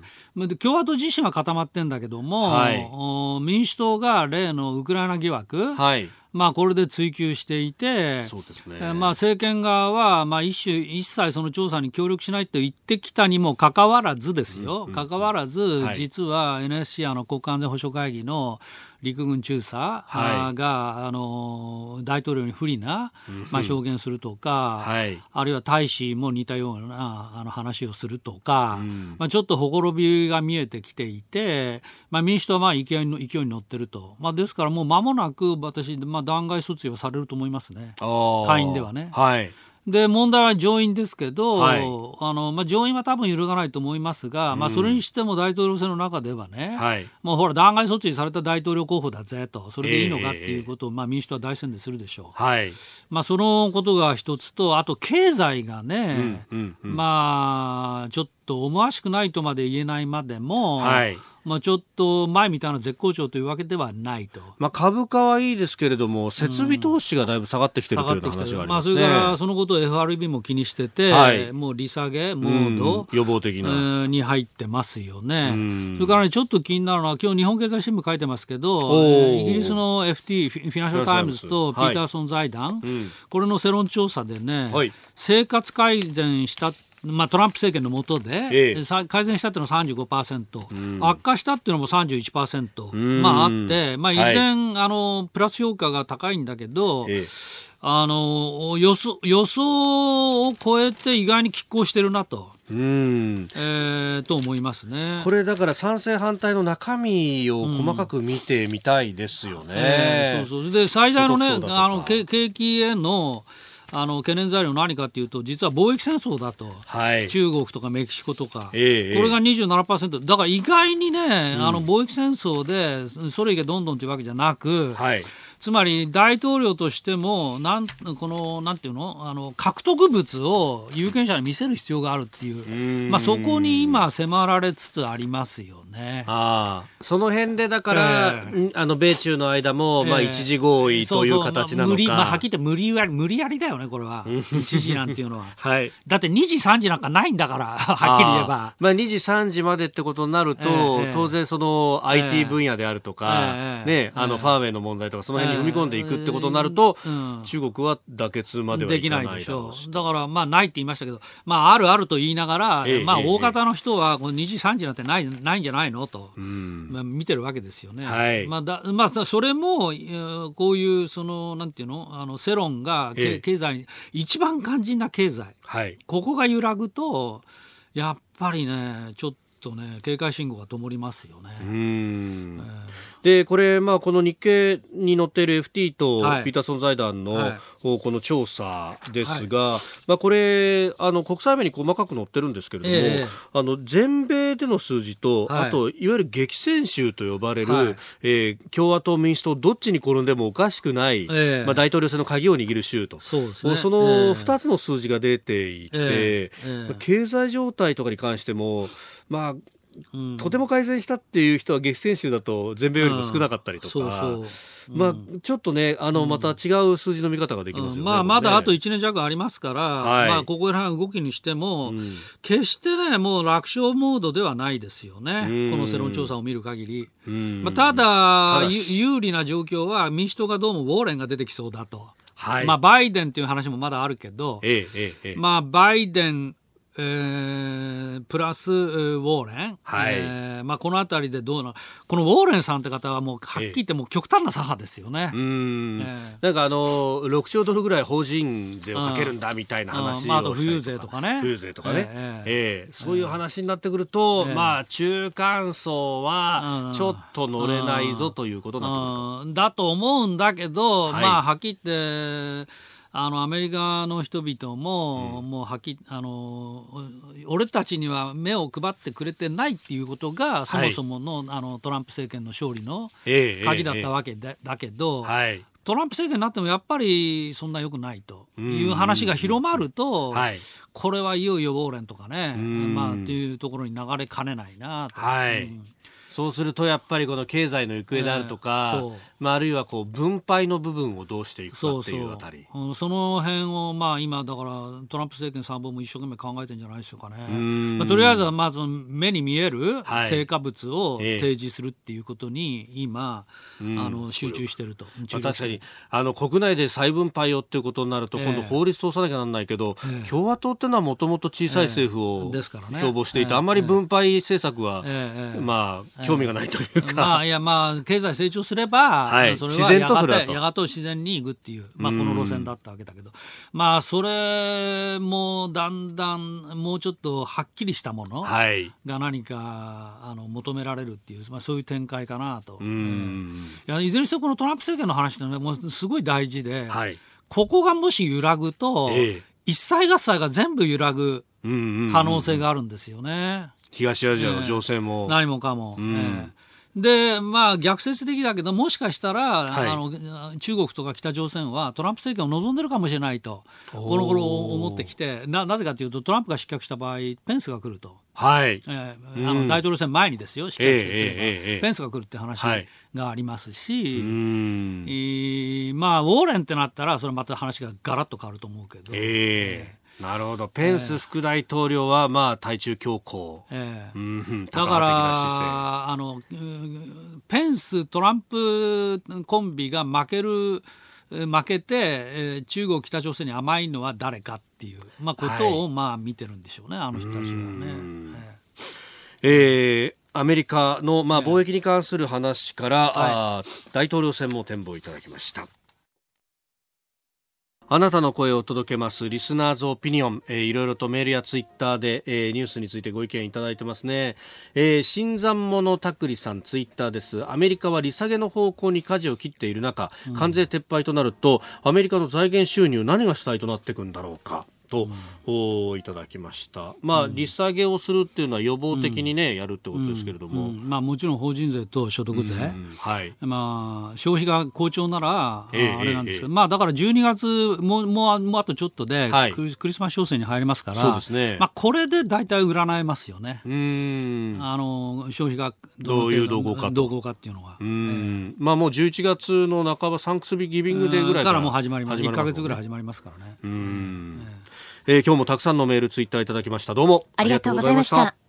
[SPEAKER 3] 共和党自身は固まってんだけども、はい、民主党が例のウクライナ疑惑、はいまあ、これで追及していて、そうですね。まあ、政権側は、まあ、一種、一切その調査に協力しないと言ってきたにもかかわらずですよ、かかわらず、実は NSC、あの国家安全保障会議の陸軍中佐が、あの大統領に不利な、まあ、証言するとか、あるいは大使も似たようなあの話をするとか、まあ、ちょっとほころびが見えてきていて、まあ、民主党はまあ勢いの勢いに乗ってると、まあ、ですからもう間もなく私、まあ、弾劾訴追はされると思いますね、下院ではね。はい。で問題は上院ですけど、はい、あのまあ、上院は多分揺るがないと思いますが、うん、まあ、それにしても大統領選の中ではね、はい、もうほら、弾劾措置された大統領候補だぜと、それでいいのかっていうことを、えー、まあ、民主党は大選でするでしょう、はい。まあ、そのことが一つと、あと経済がね、うんうんうん、まあ、ちょっと思わしくないとまで言えないまでも、はいまあ、ちょっと前みたいな絶好調というわけではないと、
[SPEAKER 1] まあ、株価はいいですけれども、設備投資がだいぶ下がってきてるという話があります、ね、まあ、
[SPEAKER 3] それからそのことを FRB も気にしてて、はい、もう利下げモード、
[SPEAKER 1] 予防的な、
[SPEAKER 3] に入ってますよね、それから、ね、ちょっと気になるのは、今日日本経済新聞書いてますけど、イギリスの FT、フィナンシャル・タイムズとピーターソン財団、はいこれの世論調査でね、はい、生活改善したまあ、トランプ政権の下で、ええ、改善したっていうのは35%、うん、悪化したっていうのも31%、うん、まああって、まあ、依然、はい、あのプラス評価が高いんだけど、え、あの予想予想を超えて意外に拮抗してるなと。うん。えー、と思いますね。
[SPEAKER 1] これだから賛成反対の中身を細かく見てみたいですよね。うん。え
[SPEAKER 3] ー、そうそう。で最大のねあの景気へのあの懸念材料何かというと実は貿易戦争だと、はい、中国とかメキシコとか、えー、これが27%だから意外にね、うん、あの貿易戦争でそれ以外どんどんというわけじゃなく、はいつまり大統領としてもなんこのなんていうのあの獲得物を有権者に見せる必要があるっていう。まあ、そこに今迫られつつありますよね。
[SPEAKER 1] あその辺でだから、えー、あの米中の間も、まあ、一時合意という形なのか、
[SPEAKER 3] まあ、まあ、はっきり言って無理やり無理やりだよねこれは。一時なんていうのは、はい、だって2時3時なんかないんだから はっきり言えば。
[SPEAKER 1] まあ、2時3時までってことになると、えー、当然その IT 分野であるとか、えー、ね、あのファーウェイの問題とかその辺に踏み込んでいくってことになると、中国は妥結まではいかないでしょ
[SPEAKER 3] う。だからまあないって言いましたけど、まあ、あるあると言いながら、えー、まあ、大方の人はこの2時3時なんてないないんじゃないの？と、まあ、見てるわけですよね。はい。まあだまあ、それもこういうそのなんていうの？あの世論が、えー、経済に一番肝心な経済、はい、ここが揺らぐとやっぱりねちょっとね警戒信号が灯りますよね。うん、
[SPEAKER 1] えーでこれ、まあ、この日経に載っている FT とピーターソン財団の、はい、この調査ですが、はい、まあ、これあの国際面に細かく載ってるんですけれども、えー、あの全米での数字と、はい、あといわゆる激戦州と呼ばれる、はい、えー、共和党、民主党どっちに転んでもおかしくない、えー、まあ、大統領選の鍵を握る州と。そうね、その2つの数字が出ていて、経済状態とかに関しても、まあ、とても改善したっていう人は激戦州だと全米よりも少なかったりとか。そうそう。まあ、ちょっとね、あの、また違う数字の見方ができますよね。
[SPEAKER 3] まあ、まだあと1年弱ありますから、はい、まあ、ここら辺動きにしても、決してね、もう楽勝モードではないですよね。この世論調査を見る限り。まあ、ただ有利な状況は民主党がどうもウォーレンが出てきそうだと。はい、まあ、バイデンっていう話もまだあるけど、ええええ、まあ、バイデン、えー、プラスウォーレン、はい。えーまあ、この辺りでどうなこのウォーレンさんって方はもうはっきり言っても極端な左派ですよね。え
[SPEAKER 1] ー、えー、なんかあの6兆ドルぐらい法人税をかけるんだみたいな話をしたまあ、あと
[SPEAKER 3] 富裕税とかね。
[SPEAKER 1] 富裕税とかね、えー、えー、そういう話になってくると、えー、まあ中間層はちょっと乗れないぞということだと。
[SPEAKER 3] だと思うんだけど、はい、まあはっきり言ってあのアメリカの人々も、うん、もうはきあの俺たちには目を配ってくれてないっていうことがそもそものはい、あのトランプ政権の勝利の鍵だったわけで、えー、だけど、はい、トランプ政権になってもやっぱりそんなよくないという話が広まると、はい、これはいよいよウォーレンとかね、まあ、っていうところに流れかねないなと。
[SPEAKER 1] はい、うんそうするとやっぱりこの経済の行方であるとか、えー、まあ、あるいはこう分配の部分をどうしていくかっていうあたり。
[SPEAKER 3] そその辺をまあ今だからトランプ政権参謀も一生懸命考えてるんじゃないでしょうかね、まあ、とりあえずはまず目に見える成果物を提示するっていうことに今、えー、あの集中してると、
[SPEAKER 1] まあ、確かにあの国内で再分配をっていうことになると今度法律通さなきゃなんないけど、えー、共和党っていうのはもともと小さい政府を標榜していて、あんまり分配政策は、まあ興味がないというか、
[SPEAKER 3] まあいやまあ経済成長すれば、はい、それはやがてやがて自然にいくっていう、まあ、この路線だったわけだけど、まあそれもだんだんもうちょっとはっきりしたものが何かあの求められるっていう、まあ、そういう展開かなと。いやいずれにせよこのトランプ政権の話ってもうすごい大事で、はい、ここがもし揺らぐと、ええ、一切合切が全部揺らぐ可能性があるんですよね。
[SPEAKER 1] 東アジアの情勢も、
[SPEAKER 3] えー、何もかも、うん、えーで、まあ、逆説的だけど、もしかしたら、はい、あの中国とか北朝鮮はトランプ政権を望んでるかもしれないと、この頃思ってきてな、なぜかというと、トランプが失脚した場合、ペンスが来ると、はい。えー、あの大統領選前にですよ、失脚すれば、えー、ペンスが来るって話がありますし、はい、えー、まあ、ウォーレンってなったら、それまた話がガラッと変わると思うけど。え
[SPEAKER 1] ーなるほど。ペンス副大統領は、まあ、対中強硬、えー、う
[SPEAKER 3] ん、だからあのペンス、トランプコンビが負ける負けて、えー、中国、北朝鮮に甘いのは誰かっていう、まあ、ことを、まあ見てるんでしょうね、あの人たちはね。
[SPEAKER 1] えー、アメリカの、まあ、貿易に関する話から、はい、大統領選も展望いただきました。あなたの声を届けますリスナーズオピニオン、えー、いろいろとメールやツイッターで、えー、ニュースについてご意見いただいてますね、えー、新参者たくりさんツイッターです。アメリカは利下げの方向に舵を切っている中、関税撤廃となるとアメリカの財源収入何が主体となっていくんだろうかと、うん、いただきました、まあ、利下げをするっていうのは予防的にね、うん、やるってことですけれども、
[SPEAKER 3] まあ、もちろん法人税と所得税、はい。まあ、消費が好調なら、えー、あれなんですけど、えー、まあ、だから12月もうもうもうあとちょっとで、はい、クリスマス商戦に入りますからそうです、ね。まあ、これで大体占えますよね。うん。あの消費が
[SPEAKER 1] どういう動向か
[SPEAKER 3] 動向かっていうのは、
[SPEAKER 1] うん、えー、まあ、もう11月の半ばサンクスギビングデーぐらい
[SPEAKER 3] からもう始まります、ね、1か月ぐらい始まりますからね。うん、
[SPEAKER 1] えー、今日もたくさんのメールツイッターいただきました。どうも
[SPEAKER 2] ありがとうございました。